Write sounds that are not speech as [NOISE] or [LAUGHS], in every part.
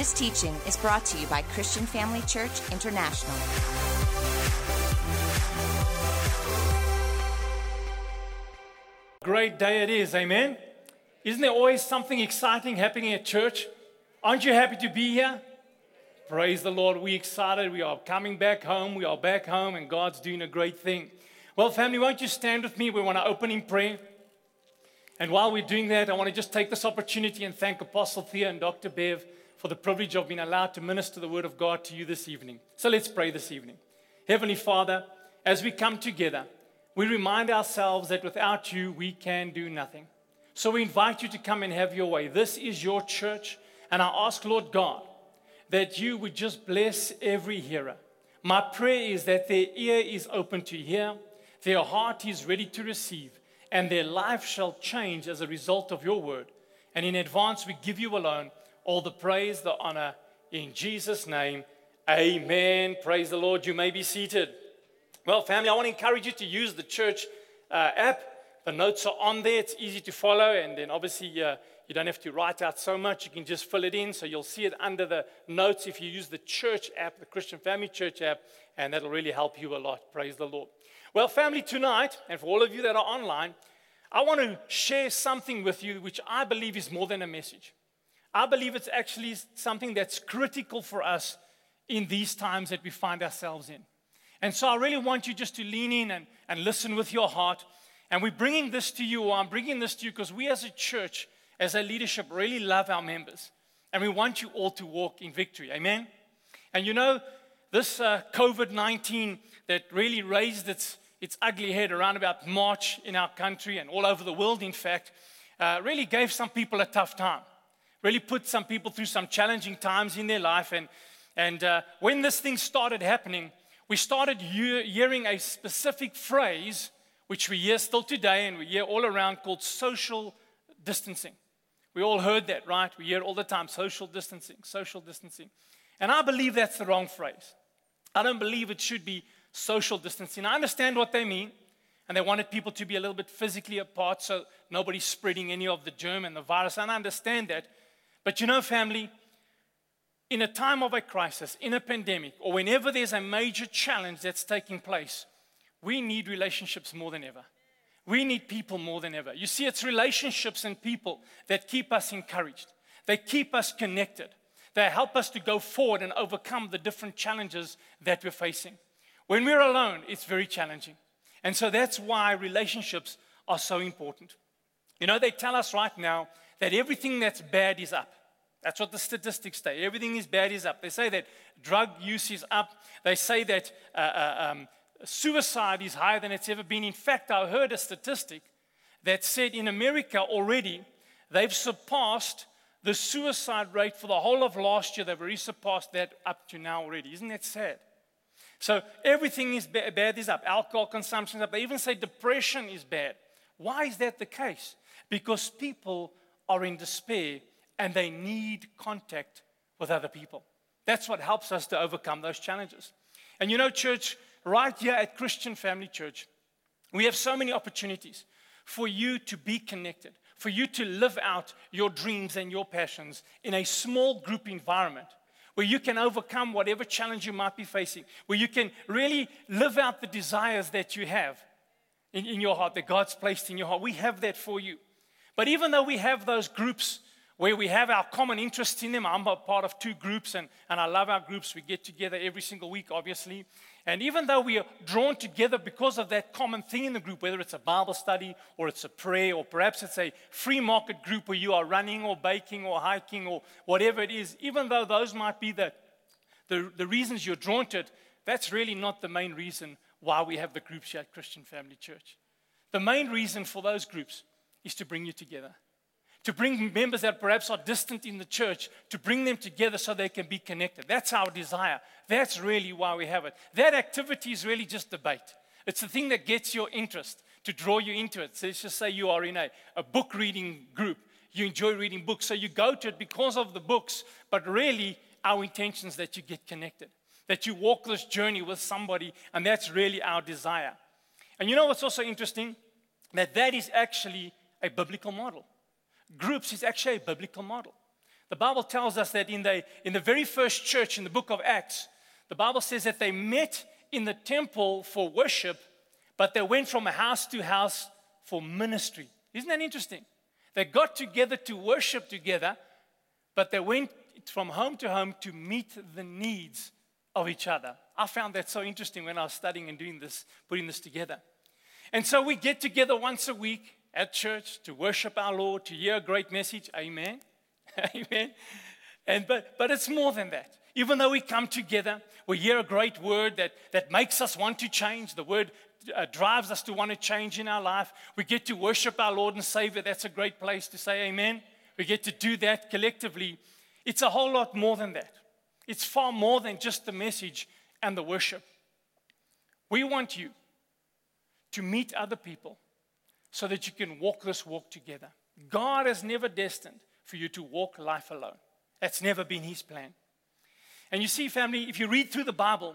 This teaching is brought to you by Christian Family Church International. Great day it is, amen? Isn't there always something exciting happening at church? Aren't you happy to be here? Praise the Lord. We're excited. We are coming back home. We are back home, and God's doing a great thing. Well, family, won't you stand with me? We want to open in prayer. And while we're doing that, I want to just take this opportunity and thank Apostle Theo and Dr. Bev for the privilege of being allowed to minister the word of God to you this evening. So let's pray this evening. Heavenly Father, as we come together, we remind ourselves that without you, we can do nothing. So we invite you to come and have your way. This is your church, and I ask, Lord God, that you would just bless every hearer. My prayer is that their ear is open to hear, their heart is ready to receive, and their life shall change as a result of your word. And in advance, we give you alone all the praise, the honor. In Jesus' name, amen. Praise the Lord. You may be seated. Well, family, I want to encourage you to use the church uh, app. The notes are on there. It's easy to follow. And then obviously, uh, you don't have to write out so much. You can just fill it in. So you'll see it under the notes if you use the church app, the Christian Family Church app. And that'll really help you a lot. Praise the Lord. Well, family, tonight, and for all of you that are online, I want to share something with you which I believe is more than a message. I believe it's actually something that's critical for us in these times that we find ourselves in. And so I really want you just to lean in and, and listen with your heart. And we're bringing this to you, or I'm bringing this to you because we as a church, as a leadership, really love our members. And we want you all to walk in victory. Amen? And you know, this uh, COVID 19 that really raised its its ugly head around about March in our country and all over the world, in fact, uh, really gave some people a tough time. Really put some people through some challenging times in their life. And, and uh, when this thing started happening, we started hearing a specific phrase, which we hear still today and we hear all around, called social distancing. We all heard that, right? We hear all the time social distancing, social distancing. And I believe that's the wrong phrase. I don't believe it should be social distancing. I understand what they mean, and they wanted people to be a little bit physically apart so nobody's spreading any of the germ and the virus. And I understand that. But you know, family, in a time of a crisis, in a pandemic, or whenever there's a major challenge that's taking place, we need relationships more than ever. We need people more than ever. You see, it's relationships and people that keep us encouraged, they keep us connected, they help us to go forward and overcome the different challenges that we're facing. When we're alone, it's very challenging. And so that's why relationships are so important. You know, they tell us right now that everything that's bad is up. That's what the statistics say. Everything is bad is up. They say that drug use is up. They say that uh, uh, um, suicide is higher than it's ever been. In fact, I heard a statistic that said in America already they've surpassed the suicide rate for the whole of last year. They've already surpassed that up to now already. Isn't that sad? So everything is bad is up. Alcohol consumption is up. They even say depression is bad. Why is that the case? Because people are in despair and they need contact with other people. That's what helps us to overcome those challenges. And you know, church, right here at Christian Family Church, we have so many opportunities for you to be connected, for you to live out your dreams and your passions in a small group environment where you can overcome whatever challenge you might be facing, where you can really live out the desires that you have in, in your heart, that God's placed in your heart. We have that for you. But even though we have those groups where we have our common interests in them, I'm a part of two groups and, and I love our groups. We get together every single week, obviously. And even though we are drawn together because of that common thing in the group, whether it's a Bible study or it's a prayer or perhaps it's a free market group where you are running or baking or hiking or whatever it is, even though those might be the, the, the reasons you're drawn to it, that's really not the main reason why we have the groups here at Christian Family Church. The main reason for those groups is to bring you together to bring members that perhaps are distant in the church, to bring them together so they can be connected. That's our desire. That's really why we have it. That activity is really just debate. It's the thing that gets your interest, to draw you into it. So let's just say you are in a, a book reading group. You enjoy reading books, so you go to it because of the books, but really, our intention is that you get connected, that you walk this journey with somebody, and that's really our desire. And you know what's also interesting? That that is actually a biblical model groups is actually a biblical model. The Bible tells us that in the, in the very first church in the book of Acts, the Bible says that they met in the temple for worship, but they went from house to house for ministry. Isn't that interesting? They got together to worship together, but they went from home to home to meet the needs of each other. I found that so interesting when I was studying and doing this, putting this together. And so we get together once a week at church to worship our Lord, to hear a great message. Amen. [LAUGHS] Amen. And but but it's more than that. Even though we come together, we hear a great word that, that makes us want to change. The word uh, drives us to want to change in our life. We get to worship our Lord and Savior. That's a great place to say amen. We get to do that collectively. It's a whole lot more than that. It's far more than just the message and the worship. We want you to meet other people so that you can walk this walk together. God has never destined for you to walk life alone. That's never been His plan. And you see, family, if you read through the Bible,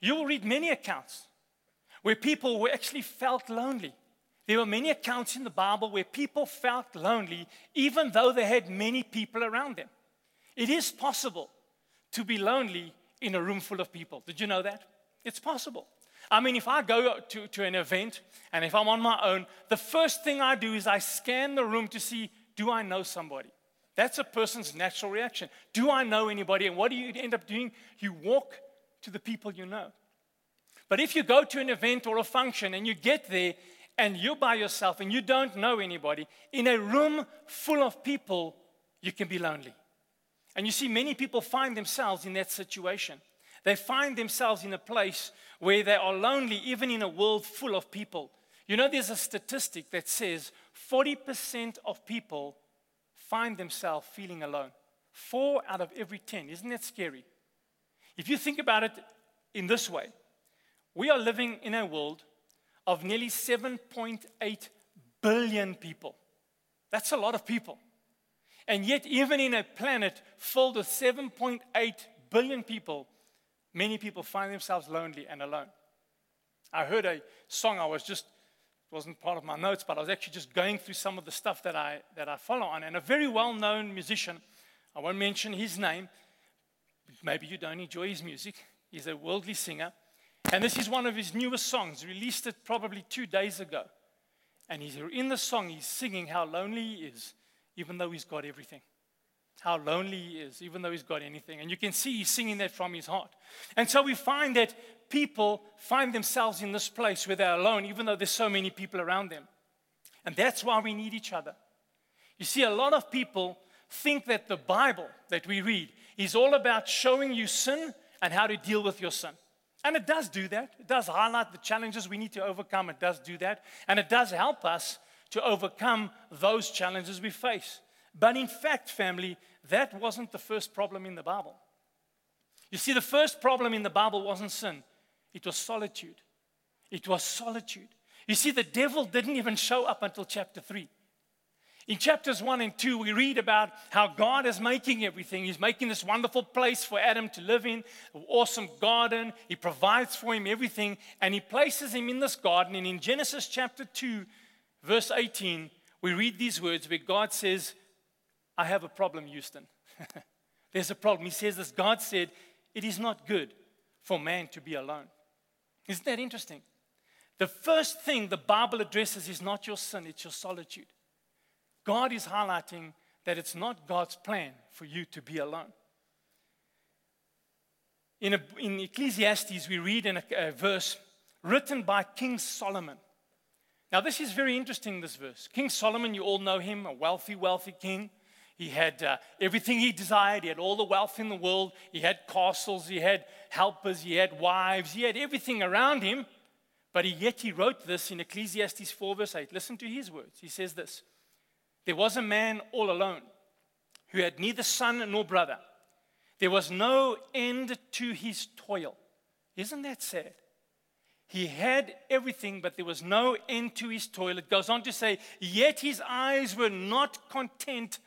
you will read many accounts where people were actually felt lonely. There were many accounts in the Bible where people felt lonely, even though they had many people around them. It is possible to be lonely in a room full of people. Did you know that? It's possible. I mean, if I go to, to an event and if I'm on my own, the first thing I do is I scan the room to see do I know somebody? That's a person's natural reaction. Do I know anybody? And what do you end up doing? You walk to the people you know. But if you go to an event or a function and you get there and you're by yourself and you don't know anybody, in a room full of people, you can be lonely. And you see, many people find themselves in that situation. They find themselves in a place where they are lonely, even in a world full of people. You know, there's a statistic that says 40% of people find themselves feeling alone. Four out of every 10. Isn't that scary? If you think about it in this way, we are living in a world of nearly 7.8 billion people. That's a lot of people. And yet, even in a planet filled with 7.8 billion people, many people find themselves lonely and alone. I heard a song, I was just, it wasn't part of my notes, but I was actually just going through some of the stuff that I, that I follow on. And a very well known musician, I won't mention his name, maybe you don't enjoy his music, he's a worldly singer. And this is one of his newest songs, released it probably two days ago. And he's in the song, he's singing how lonely he is even though he's got everything. How lonely he is, even though he's got anything. And you can see he's singing that from his heart. And so we find that people find themselves in this place where they're alone, even though there's so many people around them. And that's why we need each other. You see, a lot of people think that the Bible that we read is all about showing you sin and how to deal with your sin. And it does do that. It does highlight the challenges we need to overcome. It does do that. And it does help us to overcome those challenges we face. But in fact, family, that wasn't the first problem in the Bible. You see, the first problem in the Bible wasn't sin, it was solitude. It was solitude. You see, the devil didn't even show up until chapter 3. In chapters 1 and 2, we read about how God is making everything. He's making this wonderful place for Adam to live in, an awesome garden. He provides for him everything, and he places him in this garden. And in Genesis chapter 2, verse 18, we read these words where God says, I have a problem, Houston. [LAUGHS] There's a problem. He says this God said, It is not good for man to be alone. Isn't that interesting? The first thing the Bible addresses is not your sin, it's your solitude. God is highlighting that it's not God's plan for you to be alone. In, a, in Ecclesiastes, we read in a, a verse written by King Solomon. Now, this is very interesting, this verse. King Solomon, you all know him, a wealthy, wealthy king. He had uh, everything he desired. He had all the wealth in the world. He had castles. He had helpers. He had wives. He had everything around him. But he, yet he wrote this in Ecclesiastes 4, verse 8. Listen to his words. He says this There was a man all alone who had neither son nor brother. There was no end to his toil. Isn't that sad? He had everything, but there was no end to his toil. It goes on to say, Yet his eyes were not content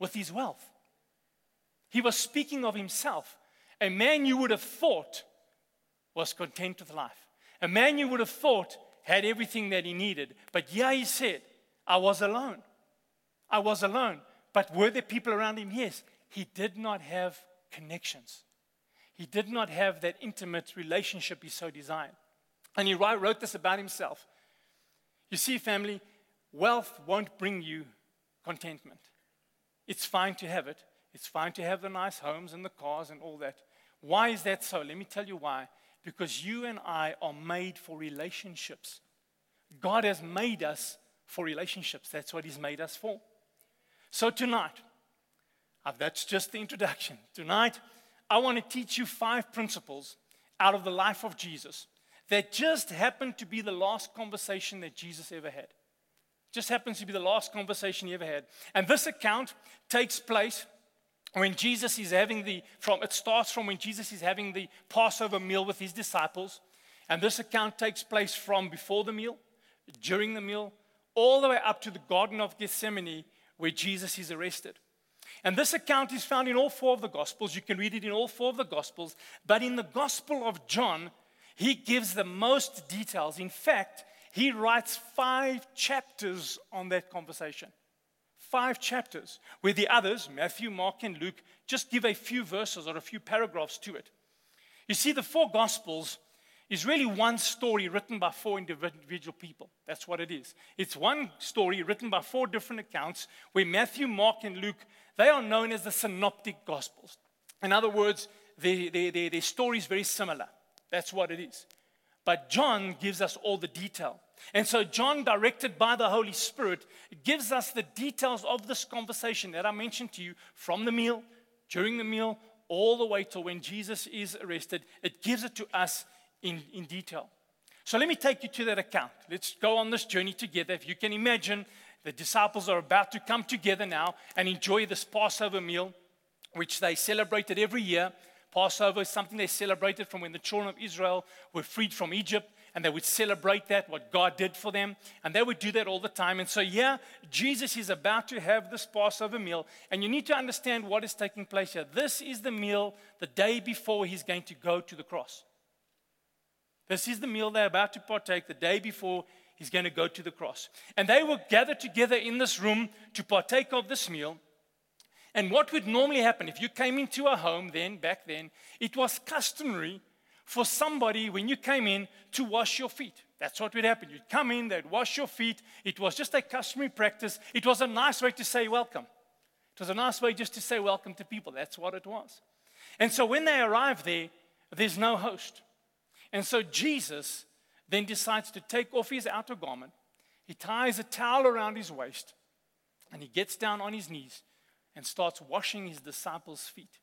with his wealth. He was speaking of himself. A man you would have thought was content with life. A man you would have thought had everything that he needed. But yeah, he said, I was alone. I was alone. But were there people around him? Yes. he did not have connections. He did not have that intimate relationship he so desired. And he wrote this about himself. You see, family, wealth won't bring you contentment. It's fine to have it, it's fine to have the nice homes and the cars and all that. Why is that so? Let me tell you why. Because you and I are made for relationships. God has made us for relationships. That's what He's made us for. So tonight, uh, that's just the introduction. Tonight, I want to teach you five principles out of the life of Jesus that just happened to be the last conversation that Jesus ever had. Just happens to be the last conversation he ever had. And this account takes place when Jesus is having the, from, it starts from when Jesus is having the Passover meal with his disciples. And this account takes place from before the meal, during the meal, all the way up to the Garden of Gethsemane where Jesus is arrested. And this account is found in all four of the Gospels. You can read it in all four of the Gospels. But in the Gospel of John, he gives the most details. In fact, he writes five chapters on that conversation. Five chapters, where the others, Matthew, Mark, and Luke, just give a few verses or a few paragraphs to it. You see, the four Gospels is really one story written by four individual people. That's what it is. It's one story written by four different accounts where Matthew, Mark, and Luke, they are known as the synoptic gospels. In other words, their, their, their, their story is very similar. That's what it is. But John gives us all the detail. And so, John, directed by the Holy Spirit, gives us the details of this conversation that I mentioned to you from the meal, during the meal, all the way to when Jesus is arrested. It gives it to us in, in detail. So, let me take you to that account. Let's go on this journey together. If you can imagine, the disciples are about to come together now and enjoy this Passover meal, which they celebrated every year. Passover is something they celebrated from when the children of Israel were freed from Egypt and they would celebrate that, what God did for them. And they would do that all the time. And so, yeah, Jesus is about to have this Passover meal. And you need to understand what is taking place here. This is the meal the day before he's going to go to the cross. This is the meal they're about to partake the day before he's going to go to the cross. And they were gathered together in this room to partake of this meal. And what would normally happen if you came into a home then, back then, it was customary for somebody, when you came in, to wash your feet. That's what would happen. You'd come in, they'd wash your feet. It was just a customary practice. It was a nice way to say welcome. It was a nice way just to say welcome to people. That's what it was. And so when they arrive there, there's no host. And so Jesus then decides to take off his outer garment. He ties a towel around his waist and he gets down on his knees and starts washing his disciples' feet.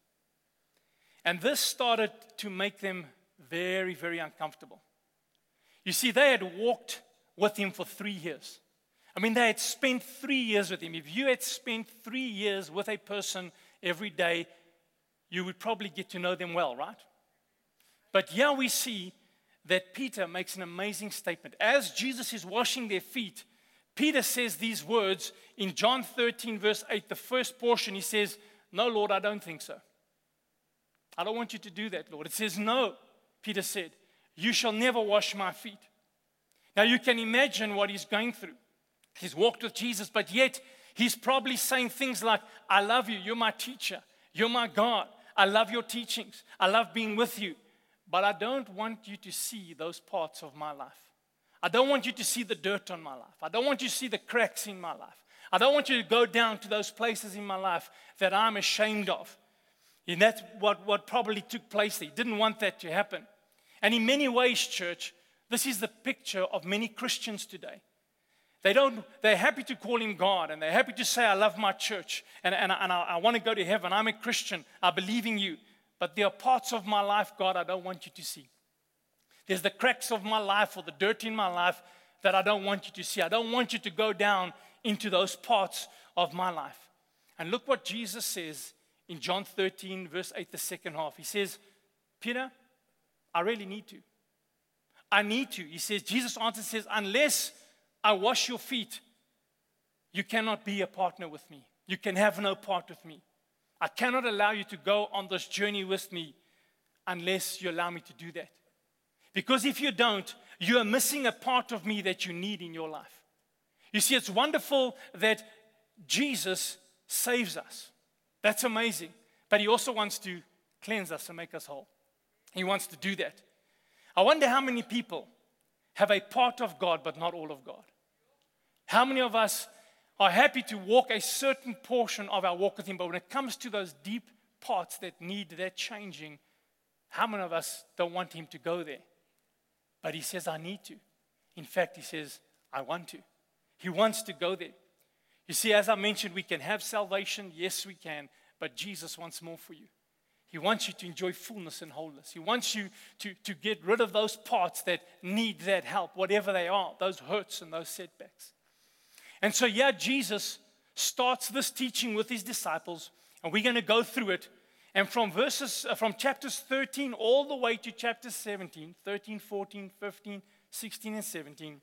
And this started to make them very, very uncomfortable. You see, they had walked with him for three years. I mean, they had spent three years with him. If you had spent three years with a person every day, you would probably get to know them well, right? But here we see that Peter makes an amazing statement. As Jesus is washing their feet, Peter says these words in John 13, verse 8, the first portion. He says, No, Lord, I don't think so. I don't want you to do that, Lord. It says, No. Peter said, You shall never wash my feet. Now you can imagine what he's going through. He's walked with Jesus, but yet he's probably saying things like, I love you. You're my teacher. You're my God. I love your teachings. I love being with you. But I don't want you to see those parts of my life. I don't want you to see the dirt on my life. I don't want you to see the cracks in my life. I don't want you to go down to those places in my life that I'm ashamed of. And that's what, what probably took place there. He didn't want that to happen. And in many ways, church, this is the picture of many Christians today. They don't, they're happy to call him God and they're happy to say, I love my church and, and, and I, I want to go to heaven. I'm a Christian. I believe in you. But there are parts of my life, God, I don't want you to see. There's the cracks of my life or the dirt in my life that I don't want you to see. I don't want you to go down into those parts of my life. And look what Jesus says in John 13, verse 8, the second half. He says, Peter, I really need to. I need to. He says, Jesus answers, says, unless I wash your feet, you cannot be a partner with me. You can have no part with me. I cannot allow you to go on this journey with me unless you allow me to do that. Because if you don't, you are missing a part of me that you need in your life. You see, it's wonderful that Jesus saves us. That's amazing. But He also wants to cleanse us and make us whole. He wants to do that. I wonder how many people have a part of God but not all of God. How many of us are happy to walk a certain portion of our walk with Him, but when it comes to those deep parts that need that changing, how many of us don't want Him to go there? But He says, I need to. In fact, He says, I want to. He wants to go there. You see, as I mentioned, we can have salvation. Yes, we can. But Jesus wants more for you. He wants you to enjoy fullness and wholeness. He wants you to, to get rid of those parts that need that help, whatever they are, those hurts and those setbacks. And so, yeah, Jesus starts this teaching with his disciples, and we're going to go through it. And from verses, uh, from chapters 13 all the way to chapter 17, 13, 14, 15, 16, and 17,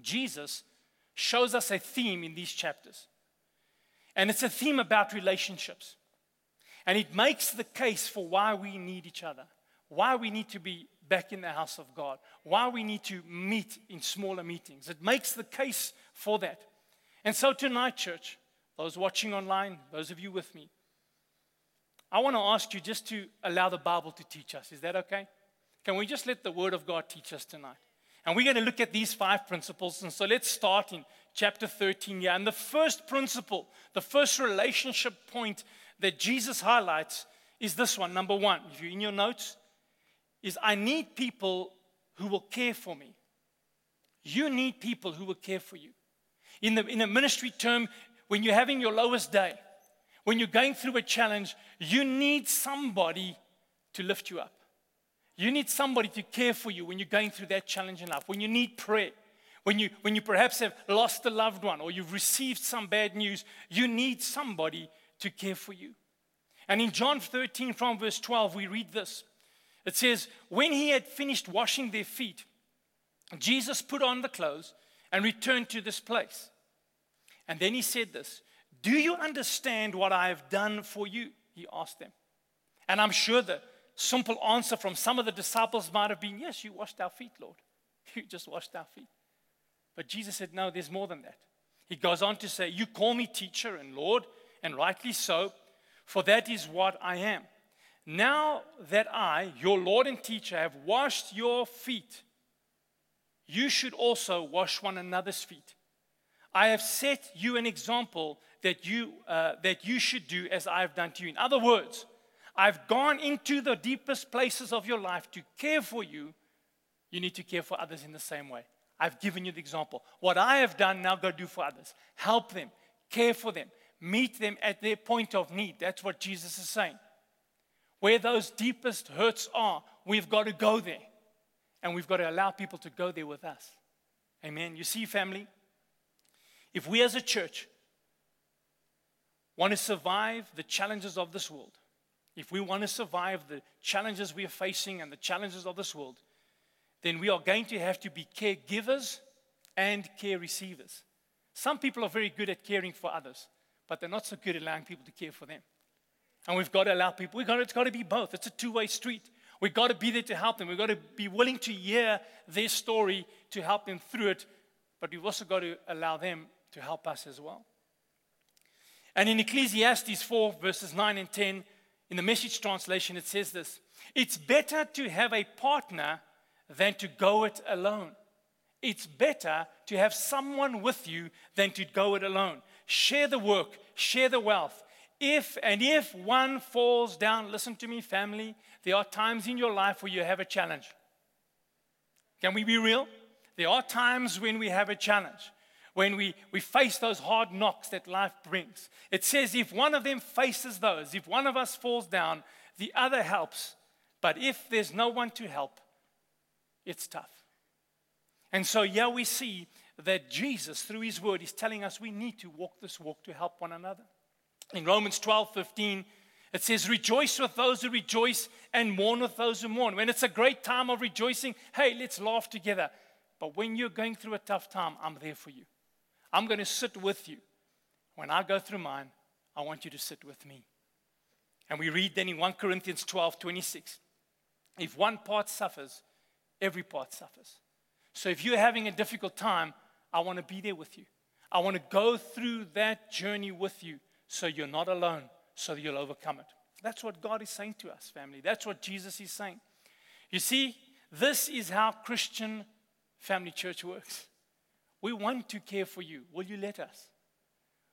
Jesus shows us a theme in these chapters. And it's a theme about relationships. And it makes the case for why we need each other, why we need to be back in the house of God, why we need to meet in smaller meetings. It makes the case for that. And so tonight, church, those watching online, those of you with me, I want to ask you just to allow the Bible to teach us. Is that okay? Can we just let the Word of God teach us tonight? And we're going to look at these five principles. And so let's start in chapter 13 here. And the first principle, the first relationship point that Jesus highlights is this one. Number one, if you're in your notes, is I need people who will care for me. You need people who will care for you. In, the, in a ministry term, when you're having your lowest day, when you're going through a challenge, you need somebody to lift you up. You need somebody to care for you when you're going through that challenge in life, when you need prayer, when you, when you perhaps have lost a loved one or you've received some bad news, you need somebody to care for you. And in John 13, from verse 12, we read this. It says, When he had finished washing their feet, Jesus put on the clothes and returned to this place. And then he said this Do you understand what I have done for you? He asked them. And I'm sure the simple answer from some of the disciples might have been, Yes, you washed our feet, Lord. [LAUGHS] You just washed our feet. But Jesus said, No, there's more than that. He goes on to say, You call me teacher and Lord, and rightly so, for that is what I am. Now that I, your Lord and teacher, have washed your feet, you should also wash one another's feet. I have set you an example that you, uh, that you should do as I have done to you. In other words, I've gone into the deepest places of your life to care for you. You need to care for others in the same way. I've given you the example. What I have done, now go do for others. Help them, care for them, meet them at their point of need. That's what Jesus is saying. Where those deepest hurts are, we've got to go there. And we've got to allow people to go there with us. Amen. You see, family, if we as a church want to survive the challenges of this world, if we want to survive the challenges we are facing and the challenges of this world, then we are going to have to be caregivers and care receivers. Some people are very good at caring for others but they're not so good at allowing people to care for them. And we've got to allow people, we've got to, it's got to be both. It's a two way street. We've got to be there to help them. We've got to be willing to hear their story to help them through it, but we've also got to allow them to help us as well. And in Ecclesiastes 4, verses 9 and 10, in the message translation, it says this It's better to have a partner than to go it alone. It's better to have someone with you than to go it alone share the work, share the wealth. If and if one falls down, listen to me, family, there are times in your life where you have a challenge. Can we be real? There are times when we have a challenge, when we, we face those hard knocks that life brings. It says if one of them faces those, if one of us falls down, the other helps. But if there's no one to help, it's tough. And so, yeah, we see that Jesus, through his word, is telling us we need to walk this walk to help one another. In Romans 12 15, it says, Rejoice with those who rejoice and mourn with those who mourn. When it's a great time of rejoicing, hey, let's laugh together. But when you're going through a tough time, I'm there for you. I'm going to sit with you. When I go through mine, I want you to sit with me. And we read then in 1 Corinthians 12 26, if one part suffers, every part suffers. So if you're having a difficult time, I want to be there with you. I want to go through that journey with you so you're not alone, so you'll overcome it. That's what God is saying to us, family. That's what Jesus is saying. You see, this is how Christian family church works. We want to care for you. Will you let us?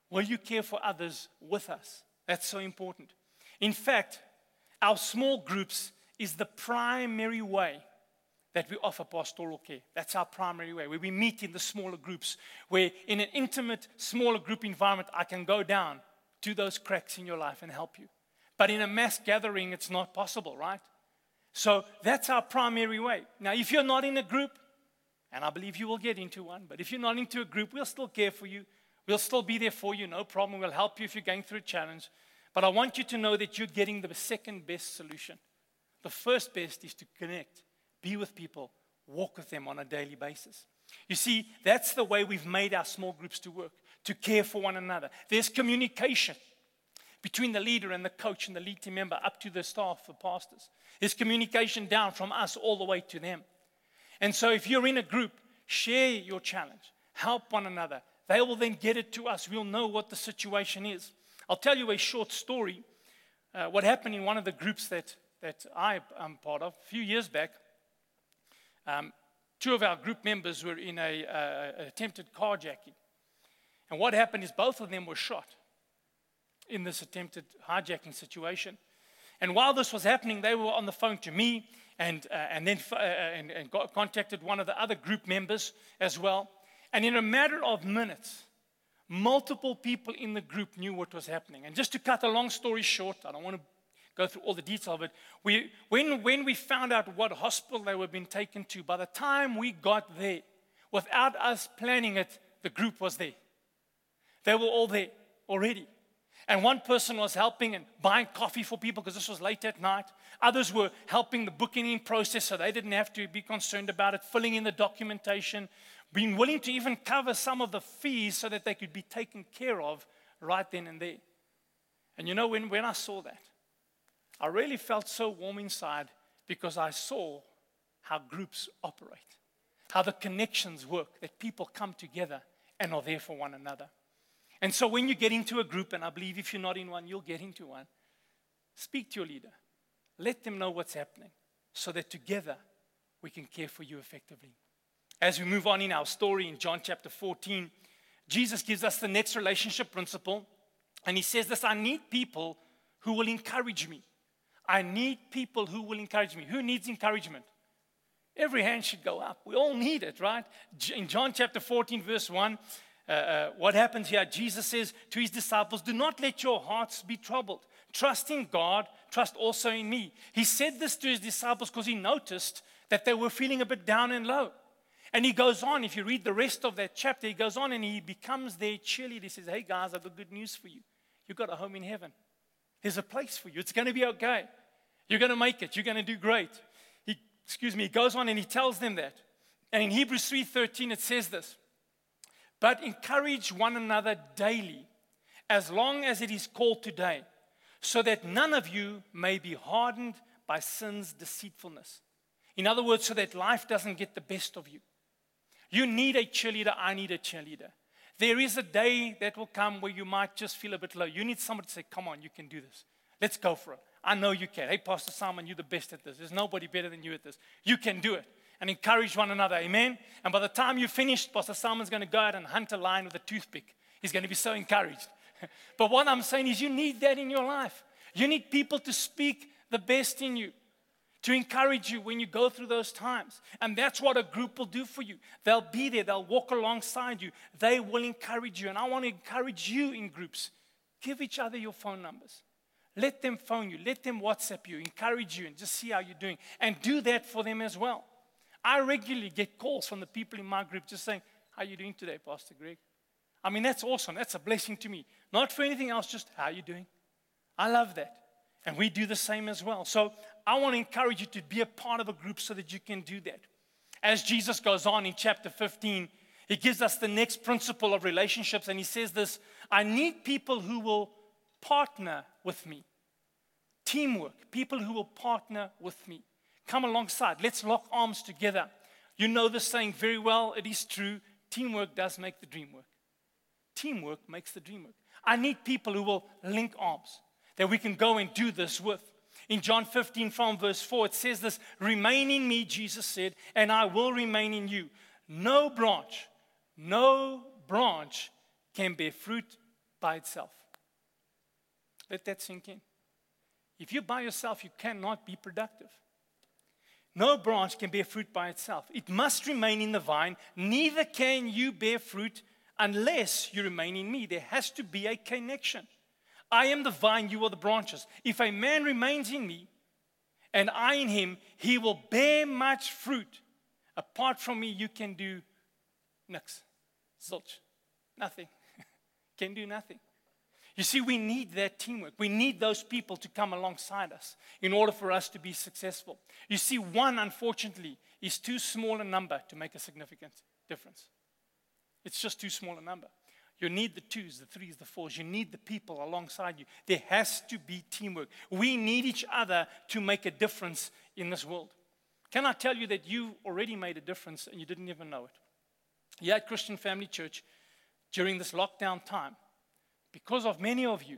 Will you care for others with us? That's so important. In fact, our small groups is the primary way that we offer pastoral care. That's our primary way, where we meet in the smaller groups, where in an intimate, smaller group environment, I can go down to those cracks in your life and help you. But in a mass gathering, it's not possible, right? So that's our primary way. Now, if you're not in a group, and I believe you will get into one, but if you're not into a group, we'll still care for you. We'll still be there for you, no problem. We'll help you if you're going through a challenge. But I want you to know that you're getting the second best solution. The first best is to connect, be with people, walk with them on a daily basis. You see, that's the way we've made our small groups to work, to care for one another. There's communication between the leader and the coach and the lead team member up to the staff, the pastors. There's communication down from us all the way to them. And so if you're in a group, share your challenge, help one another. They will then get it to us. We'll know what the situation is. I'll tell you a short story. Uh, what happened in one of the groups that, that I am part of a few years back. Um, two of our group members were in a uh, attempted carjacking. And what happened is both of them were shot in this attempted hijacking situation. And while this was happening, they were on the phone to me and, uh, and then uh, and, and got, contacted one of the other group members as well. And in a matter of minutes, multiple people in the group knew what was happening. And just to cut a long story short, I don't want to go through all the detail of it. We, when, when we found out what hospital they were being taken to, by the time we got there, without us planning it, the group was there. They were all there already. And one person was helping and buying coffee for people because this was late at night. Others were helping the booking process so they didn't have to be concerned about it, filling in the documentation, being willing to even cover some of the fees so that they could be taken care of right then and there. And you know, when, when I saw that, I really felt so warm inside because I saw how groups operate, how the connections work, that people come together and are there for one another. And so when you get into a group, and I believe if you're not in one, you'll get into one, speak to your leader. Let them know what's happening so that together we can care for you effectively. As we move on in our story in John chapter 14, Jesus gives us the next relationship principle. And he says this I need people who will encourage me. I need people who will encourage me. Who needs encouragement? Every hand should go up. We all need it, right? In John chapter 14, verse 1, uh, uh, what happens here, Jesus says to his disciples, Do not let your hearts be troubled. Trust in God, trust also in me. He said this to his disciples because he noticed that they were feeling a bit down and low. And he goes on, if you read the rest of that chapter, he goes on and he becomes their cheerleader. He says, Hey guys, I've got good news for you. You've got a home in heaven. There's a place for you. It's going to be okay. You're going to make it. You're going to do great. He, excuse me, he goes on and he tells them that. And in Hebrews 3:13 it says this but encourage one another daily, as long as it is called today, so that none of you may be hardened by sin's deceitfulness. In other words, so that life doesn't get the best of you. You need a cheerleader, I need a cheerleader. There is a day that will come where you might just feel a bit low. You need somebody to say, Come on, you can do this. Let's go for it. I know you can. Hey, Pastor Simon, you're the best at this. There's nobody better than you at this. You can do it and encourage one another. Amen. And by the time you finish, Pastor Simon's going to go out and hunt a lion with a toothpick. He's going to be so encouraged. [LAUGHS] but what I'm saying is, you need that in your life. You need people to speak the best in you, to encourage you when you go through those times. And that's what a group will do for you. They'll be there, they'll walk alongside you, they will encourage you. And I want to encourage you in groups. Give each other your phone numbers. Let them phone you, let them WhatsApp you, encourage you, and just see how you're doing. And do that for them as well. I regularly get calls from the people in my group just saying, How are you doing today, Pastor Greg? I mean, that's awesome. That's a blessing to me. Not for anything else, just how are you doing? I love that. And we do the same as well. So I want to encourage you to be a part of a group so that you can do that. As Jesus goes on in chapter 15, he gives us the next principle of relationships, and he says this I need people who will partner with me. Teamwork, people who will partner with me. Come alongside. Let's lock arms together. You know this saying very well. It is true. Teamwork does make the dream work. Teamwork makes the dream work. I need people who will link arms. that we can go and do this with. In John 15, from verse 4, it says this Remain in me, Jesus said, and I will remain in you. No branch, no branch can bear fruit by itself. Let that sink in. If you're by yourself, you cannot be productive. No branch can bear fruit by itself. It must remain in the vine. Neither can you bear fruit unless you remain in me. There has to be a connection. I am the vine, you are the branches. If a man remains in me and I in him, he will bear much fruit. Apart from me, you can do nix, zilch, nothing. [LAUGHS] can do nothing. You see, we need that teamwork. We need those people to come alongside us in order for us to be successful. You see, one, unfortunately, is too small a number to make a significant difference. It's just too small a number. You need the twos, the threes, the fours. You need the people alongside you. There has to be teamwork. We need each other to make a difference in this world. Can I tell you that you already made a difference and you didn't even know it? Here at Christian Family Church, during this lockdown time, because of many of you,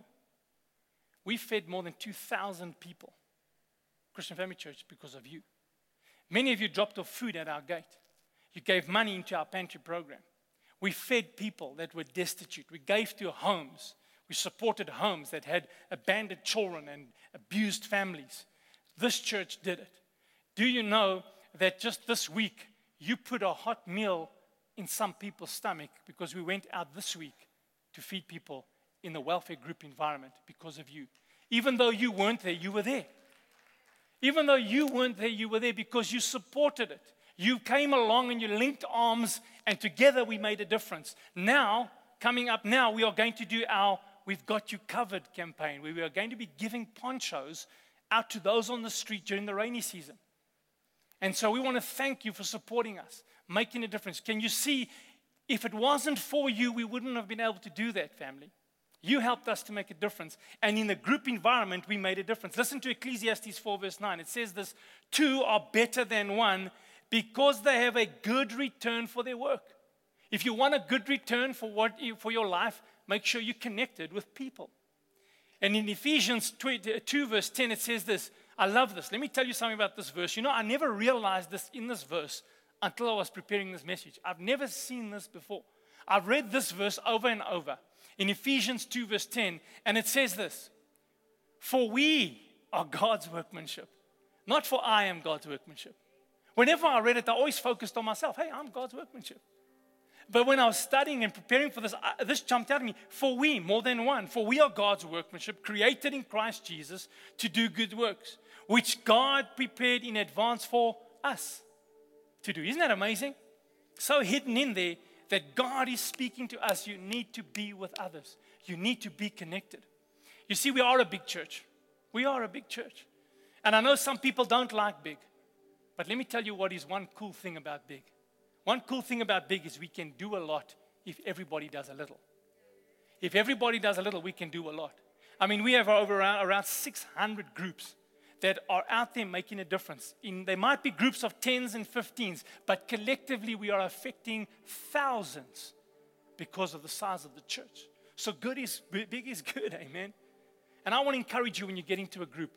we fed more than 2,000 people. Christian Family Church, because of you. Many of you dropped off food at our gate. You gave money into our pantry program. We fed people that were destitute. We gave to homes. We supported homes that had abandoned children and abused families. This church did it. Do you know that just this week you put a hot meal in some people's stomach because we went out this week to feed people in the welfare group environment because of you? Even though you weren't there, you were there. Even though you weren't there, you were there because you supported it. You came along and you linked arms, and together we made a difference. Now, coming up now, we are going to do our We've Got You Covered campaign, where we are going to be giving ponchos out to those on the street during the rainy season. And so we want to thank you for supporting us, making a difference. Can you see, if it wasn't for you, we wouldn't have been able to do that, family. You helped us to make a difference. And in the group environment, we made a difference. Listen to Ecclesiastes 4, verse 9. It says this Two are better than one because they have a good return for their work. If you want a good return for, what you, for your life, make sure you're connected with people. And in Ephesians uh, 2, verse 10, it says this. I love this. Let me tell you something about this verse. You know, I never realized this in this verse until I was preparing this message. I've never seen this before. I've read this verse over and over in Ephesians 2, verse 10, and it says this For we are God's workmanship, not for I am God's workmanship. Whenever I read it, I always focused on myself. Hey, I'm God's workmanship. But when I was studying and preparing for this, I, this jumped out at me. For we, more than one, for we are God's workmanship, created in Christ Jesus to do good works, which God prepared in advance for us to do. Isn't that amazing? So hidden in there that God is speaking to us. You need to be with others, you need to be connected. You see, we are a big church. We are a big church. And I know some people don't like big. But let me tell you what is one cool thing about big. One cool thing about big is we can do a lot if everybody does a little. If everybody does a little, we can do a lot. I mean, we have over around, around 600 groups that are out there making a difference. In, there might be groups of 10s and 15s, but collectively we are affecting thousands because of the size of the church. So good is big is good, [LAUGHS] amen. And I want to encourage you when you get into a group,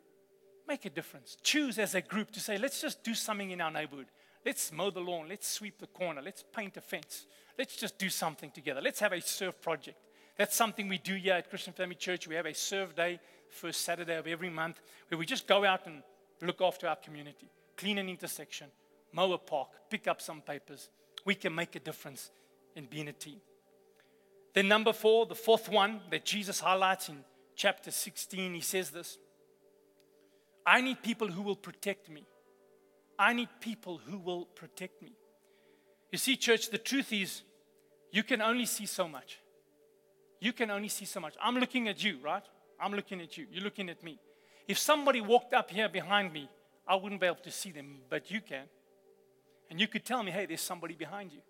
make a difference. Choose as a group to say, let's just do something in our neighborhood. Let's mow the lawn. Let's sweep the corner. Let's paint a fence. Let's just do something together. Let's have a serve project. That's something we do here at Christian Family Church. We have a serve day, first Saturday of every month, where we just go out and look after our community, clean an intersection, mow a park, pick up some papers. We can make a difference in being a team. Then, number four, the fourth one that Jesus highlights in chapter 16, he says this I need people who will protect me. I need people who will protect me. You see, church, the truth is, you can only see so much. You can only see so much. I'm looking at you, right? I'm looking at you. You're looking at me. If somebody walked up here behind me, I wouldn't be able to see them, but you can. And you could tell me, hey, there's somebody behind you.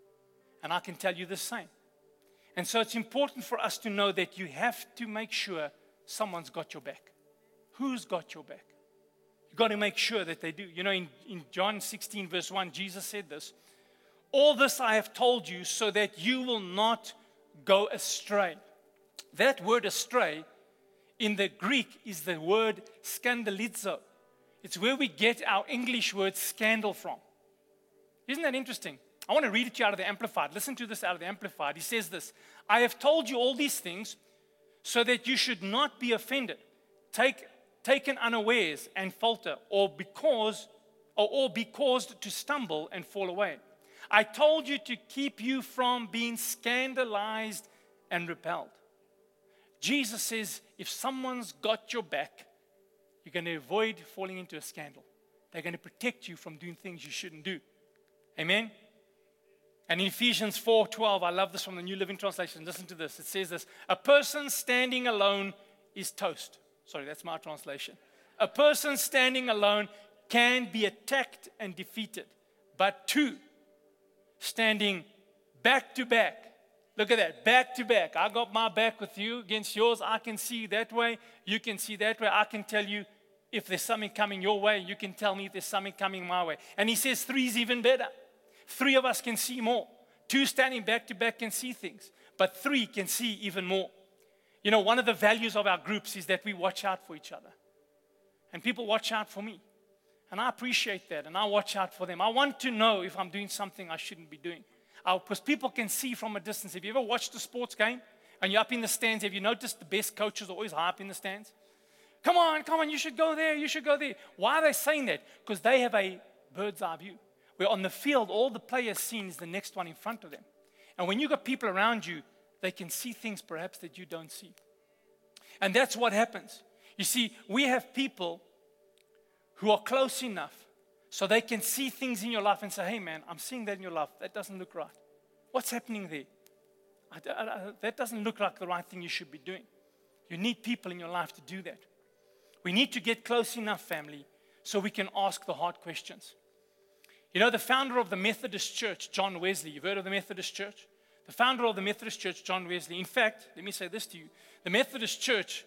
And I can tell you the same. And so it's important for us to know that you have to make sure someone's got your back. Who's got your back? You've got to make sure that they do. You know, in, in John 16, verse 1, Jesus said this All this I have told you so that you will not go astray. That word astray in the Greek is the word scandalizo. It's where we get our English word scandal from. Isn't that interesting? I want to read it to you out of the Amplified. Listen to this out of the Amplified. He says this I have told you all these things so that you should not be offended, take, taken unawares and falter, or because or, or be caused to stumble and fall away. I told you to keep you from being scandalized and repelled. Jesus says if someone's got your back, you're going to avoid falling into a scandal. They're going to protect you from doing things you shouldn't do. Amen? And in Ephesians 4:12, I love this from the New Living Translation. Listen to this. It says this: A person standing alone is toast. Sorry, that's my translation. A person standing alone can be attacked and defeated, but two standing back to back. Look at that, back to back. I got my back with you against yours. I can see that way. You can see that way. I can tell you if there's something coming your way. You can tell me if there's something coming my way. And he says three is even better. Three of us can see more. Two standing back to back can see things, but three can see even more. You know, one of the values of our groups is that we watch out for each other. And people watch out for me. And I appreciate that, and I watch out for them. I want to know if I'm doing something I shouldn't be doing. Because people can see from a distance. Have you ever watched a sports game and you're up in the stands? Have you noticed the best coaches are always high up in the stands? Come on, come on, you should go there, you should go there. Why are they saying that? Because they have a bird's eye view. Where on the field, all the players seen is the next one in front of them. And when you've got people around you, they can see things perhaps that you don't see. And that's what happens. You see, we have people who are close enough so they can see things in your life and say, hey man, I'm seeing that in your life. That doesn't look right. What's happening there? I, I, I, that doesn't look like the right thing you should be doing. You need people in your life to do that. We need to get close enough, family, so we can ask the hard questions. You know, the founder of the Methodist Church, John Wesley, you've heard of the Methodist Church? The founder of the Methodist Church, John Wesley, in fact, let me say this to you the Methodist Church,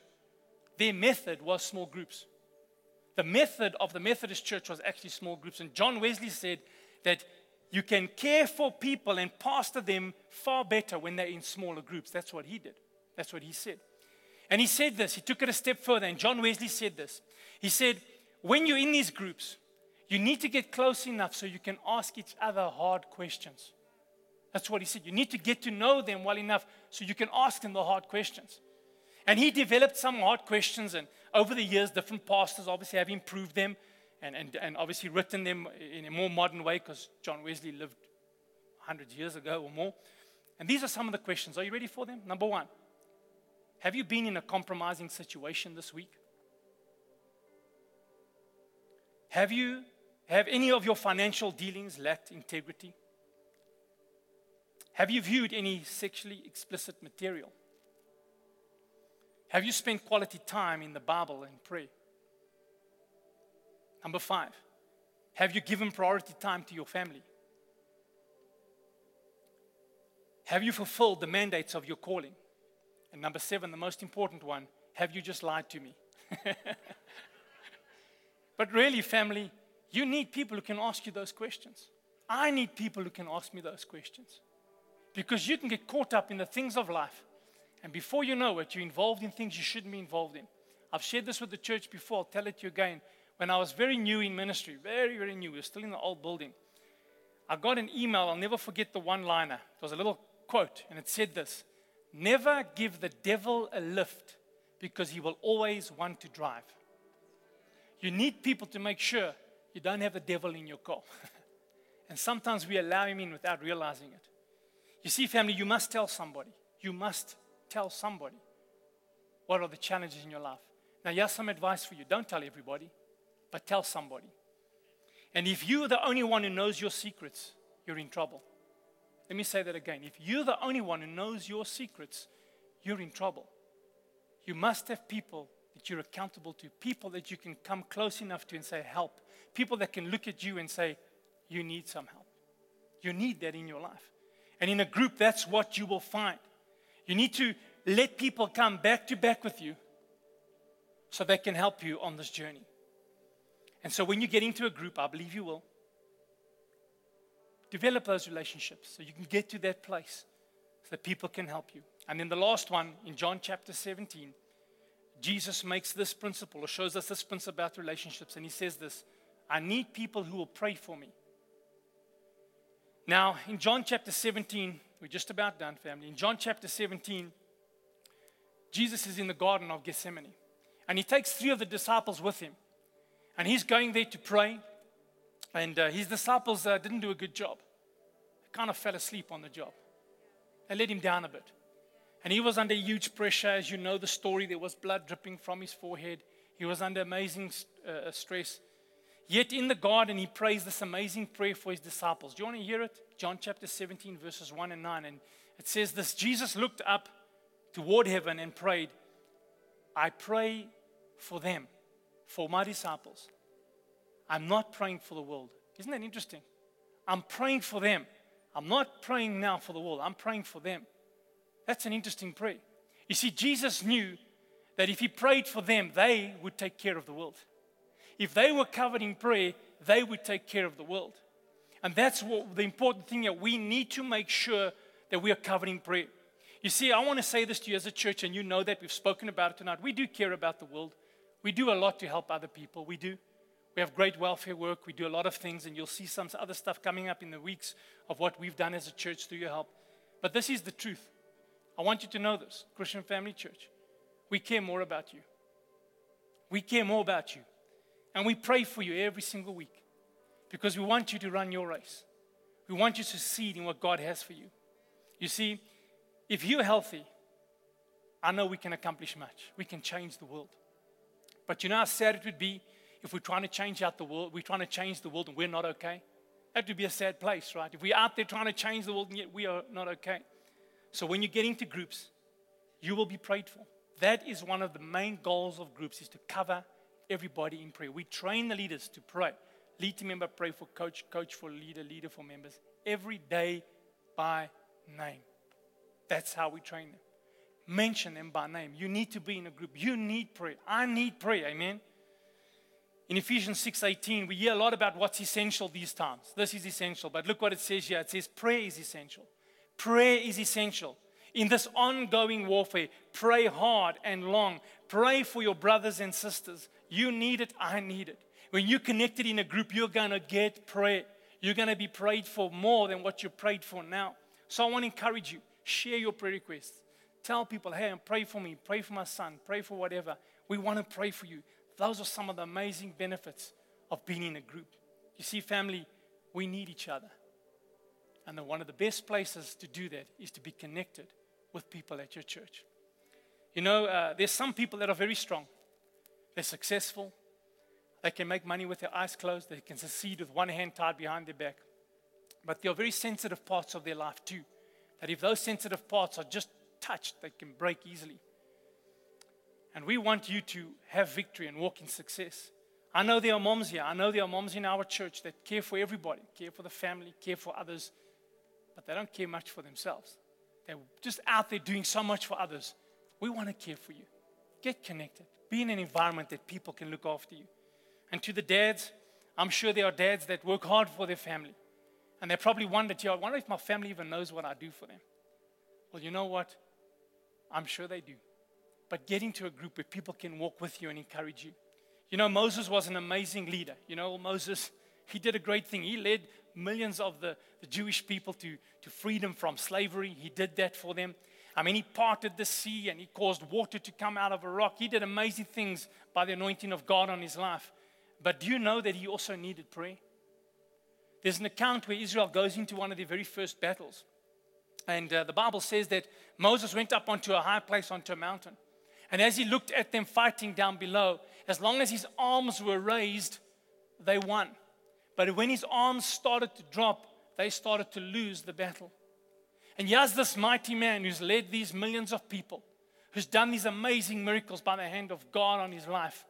their method was small groups the method of the Methodist Church was actually small groups. And John Wesley said that you can care for people and pastor them far better when they're in smaller groups. That's what he did. That's what he said. And he said this, he took it a step further, and John Wesley said this. He said, When you're in these groups, you need to get close enough so you can ask each other hard questions. That's what he said. You need to get to know them well enough so you can ask them the hard questions. And he developed some hard questions, and over the years, different pastors obviously have improved them and, and, and obviously written them in a more modern way because John Wesley lived 100 years ago or more. And these are some of the questions. Are you ready for them? Number one Have you been in a compromising situation this week? Have you have any of your financial dealings lacked integrity? Have you viewed any sexually explicit material? Have you spent quality time in the Bible and pray? Number five, have you given priority time to your family? Have you fulfilled the mandates of your calling? And number seven, the most important one, have you just lied to me? [LAUGHS] but really, family, you need people who can ask you those questions. I need people who can ask me those questions. Because you can get caught up in the things of life and before you know it, you're involved in things you shouldn't be involved in. I've shared this with the church before, I'll tell it to you again. When I was very new in ministry, very, very new, we were still in the old building, I got an email, I'll never forget the one liner. It was a little quote, and it said this Never give the devil a lift because he will always want to drive. You need people to make sure you don't have the devil in your car. [LAUGHS] and sometimes we allow him in without realizing it. You see, family, you must tell somebody. You must tell somebody what are the challenges in your life. Now, here's some advice for you don't tell everybody, but tell somebody. And if you're the only one who knows your secrets, you're in trouble. Let me say that again. If you're the only one who knows your secrets, you're in trouble. You must have people that you're accountable to, people that you can come close enough to and say, Help. People that can look at you and say, You need some help. You need that in your life. And in a group, that's what you will find. You need to let people come back to back with you so they can help you on this journey. And so when you get into a group, I believe you will, develop those relationships so you can get to that place so that people can help you. And then the last one in John chapter 17, Jesus makes this principle or shows us this principle about relationships, and he says this I need people who will pray for me. Now, in John chapter 17, we're just about done, family. In John chapter 17, Jesus is in the Garden of Gethsemane, and he takes three of the disciples with him, and he's going there to pray. And uh, his disciples uh, didn't do a good job, they kind of fell asleep on the job. They let him down a bit. And he was under huge pressure. As you know the story, there was blood dripping from his forehead. He was under amazing uh, stress. Yet in the garden, he prays this amazing prayer for his disciples. Do you want to hear it? John chapter 17, verses 1 and 9. And it says this Jesus looked up toward heaven and prayed, I pray for them, for my disciples. I'm not praying for the world. Isn't that interesting? I'm praying for them. I'm not praying now for the world, I'm praying for them. That's an interesting prayer. You see, Jesus knew that if he prayed for them, they would take care of the world. If they were covered in prayer, they would take care of the world. And that's what the important thing here. We need to make sure that we are covered in prayer. You see, I want to say this to you as a church, and you know that we've spoken about it tonight. We do care about the world. We do a lot to help other people. We do. We have great welfare work. We do a lot of things, and you'll see some other stuff coming up in the weeks of what we've done as a church through your help. But this is the truth. I want you to know this, Christian Family Church. We care more about you. We care more about you. And we pray for you every single week because we want you to run your race. We want you to succeed in what God has for you. You see, if you're healthy, I know we can accomplish much. We can change the world. But you know how sad it would be if we're trying to change out the world, we're trying to change the world and we're not okay? That would be a sad place, right? If we're out there trying to change the world and yet we are not okay. So when you get into groups, you will be prayed for. That is one of the main goals of groups is to cover everybody in prayer. We train the leaders to pray. Lead team member pray for coach, coach for leader, leader for members. Every day by name. That's how we train them. Mention them by name. You need to be in a group. You need prayer. I need prayer. Amen. In Ephesians 6:18, we hear a lot about what's essential these times. This is essential, but look what it says here. It says prayer is essential. Prayer is essential. In this ongoing warfare, pray hard and long. Pray for your brothers and sisters. You need it, I need it. When you're connected in a group, you're going to get prayer. You're going to be prayed for more than what you're prayed for now. So I want to encourage you share your prayer requests. Tell people, hey, pray for me, pray for my son, pray for whatever. We want to pray for you. Those are some of the amazing benefits of being in a group. You see, family, we need each other. And one of the best places to do that is to be connected with people at your church. You know, uh, there's some people that are very strong, they're successful, they can make money with their eyes closed, they can succeed with one hand tied behind their back. But there are very sensitive parts of their life too, that if those sensitive parts are just touched, they can break easily. And we want you to have victory and walk in success. I know there are moms here. I know there are moms in our church that care for everybody, care for the family, care for others, but they don't care much for themselves. They're just out there doing so much for others. We want to care for you. Get connected. Be in an environment that people can look after you. And to the dads, I'm sure there are dads that work hard for their family. And they probably wondered, I wonder if my family even knows what I do for them. Well, you know what? I'm sure they do but get into a group where people can walk with you and encourage you. You know, Moses was an amazing leader. You know, Moses, he did a great thing. He led millions of the, the Jewish people to, to freedom from slavery. He did that for them. I mean, he parted the sea and he caused water to come out of a rock. He did amazing things by the anointing of God on his life. But do you know that he also needed prayer? There's an account where Israel goes into one of their very first battles. And uh, the Bible says that Moses went up onto a high place, onto a mountain. And as he looked at them fighting down below, as long as his arms were raised, they won. But when his arms started to drop, they started to lose the battle. And here's this mighty man who's led these millions of people, who's done these amazing miracles by the hand of God on his life.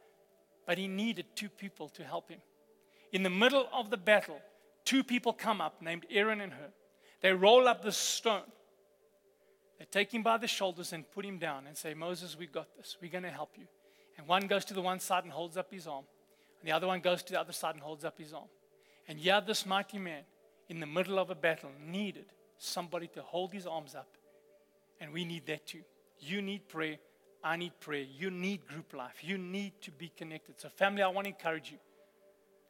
But he needed two people to help him. In the middle of the battle, two people come up named Aaron and Hur. They roll up the stone they take him by the shoulders and put him down and say, Moses, we got this. We're going to help you. And one goes to the one side and holds up his arm. And the other one goes to the other side and holds up his arm. And yet, this mighty man, in the middle of a battle, needed somebody to hold his arms up. And we need that too. You need prayer. I need prayer. You need group life. You need to be connected. So, family, I want to encourage you.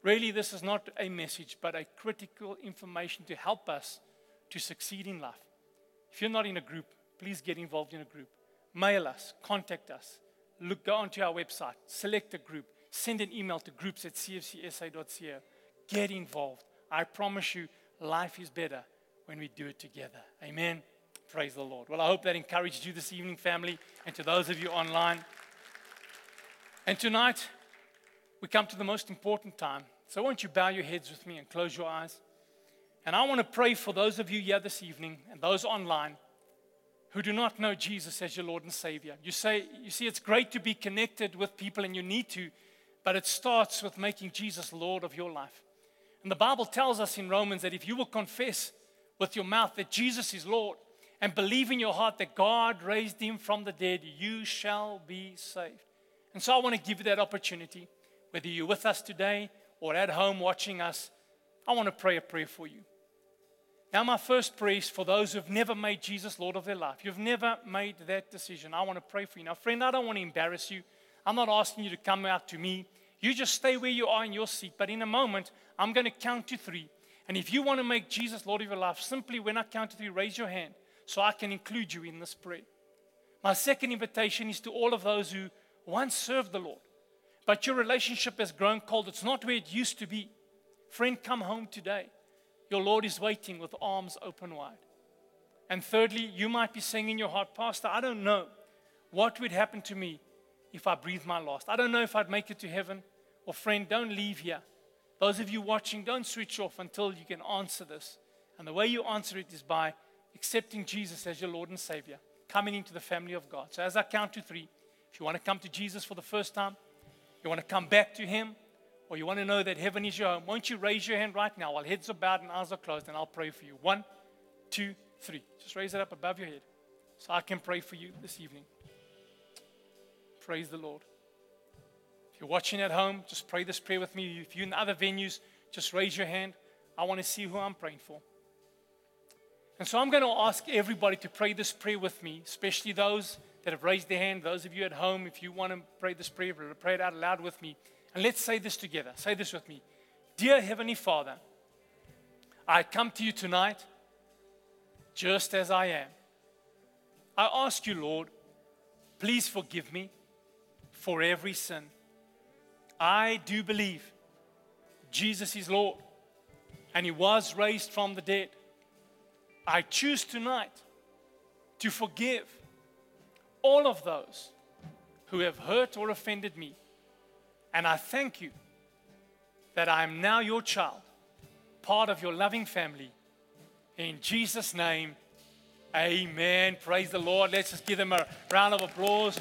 Really, this is not a message, but a critical information to help us to succeed in life. If you're not in a group, please get involved in a group. Mail us, contact us, look, go onto our website, select a group, send an email to groups at cfcsa.ca. Get involved. I promise you, life is better when we do it together. Amen. Praise the Lord. Well, I hope that encouraged you this evening, family, and to those of you online. And tonight, we come to the most important time. So, won't you bow your heads with me and close your eyes? And I want to pray for those of you here this evening and those online who do not know Jesus as your Lord and Savior. You say, you see, it's great to be connected with people and you need to, but it starts with making Jesus Lord of your life. And the Bible tells us in Romans that if you will confess with your mouth that Jesus is Lord and believe in your heart that God raised him from the dead, you shall be saved. And so I want to give you that opportunity, whether you're with us today or at home watching us, I want to pray a prayer for you. Now, my first prayer is for those who've never made Jesus Lord of their life. You've never made that decision. I want to pray for you. Now, friend, I don't want to embarrass you. I'm not asking you to come out to me. You just stay where you are in your seat. But in a moment, I'm going to count to three. And if you want to make Jesus Lord of your life, simply when I count to three, raise your hand so I can include you in this prayer. My second invitation is to all of those who once served the Lord, but your relationship has grown cold. It's not where it used to be. Friend, come home today. Your Lord is waiting with arms open wide. And thirdly, you might be saying in your heart, Pastor, I don't know what would happen to me if I breathe my last. I don't know if I'd make it to heaven. Or, friend, don't leave here. Those of you watching, don't switch off until you can answer this. And the way you answer it is by accepting Jesus as your Lord and Savior, coming into the family of God. So, as I count to three, if you want to come to Jesus for the first time, you want to come back to Him, or you want to know that heaven is your home, won't you raise your hand right now while heads are bowed and eyes are closed, and I'll pray for you. One, two, three. Just raise it up above your head so I can pray for you this evening. Praise the Lord. You're watching at home, just pray this prayer with me. If you're in other venues, just raise your hand. I want to see who I'm praying for. And so I'm going to ask everybody to pray this prayer with me, especially those that have raised their hand, those of you at home, if you want to pray this prayer, pray it out loud with me. And let's say this together. Say this with me. Dear Heavenly Father, I come to you tonight just as I am. I ask you, Lord, please forgive me for every sin. I do believe Jesus is Lord and He was raised from the dead. I choose tonight to forgive all of those who have hurt or offended me. And I thank you that I am now your child, part of your loving family. In Jesus' name, amen. Praise the Lord. Let's just give them a round of applause.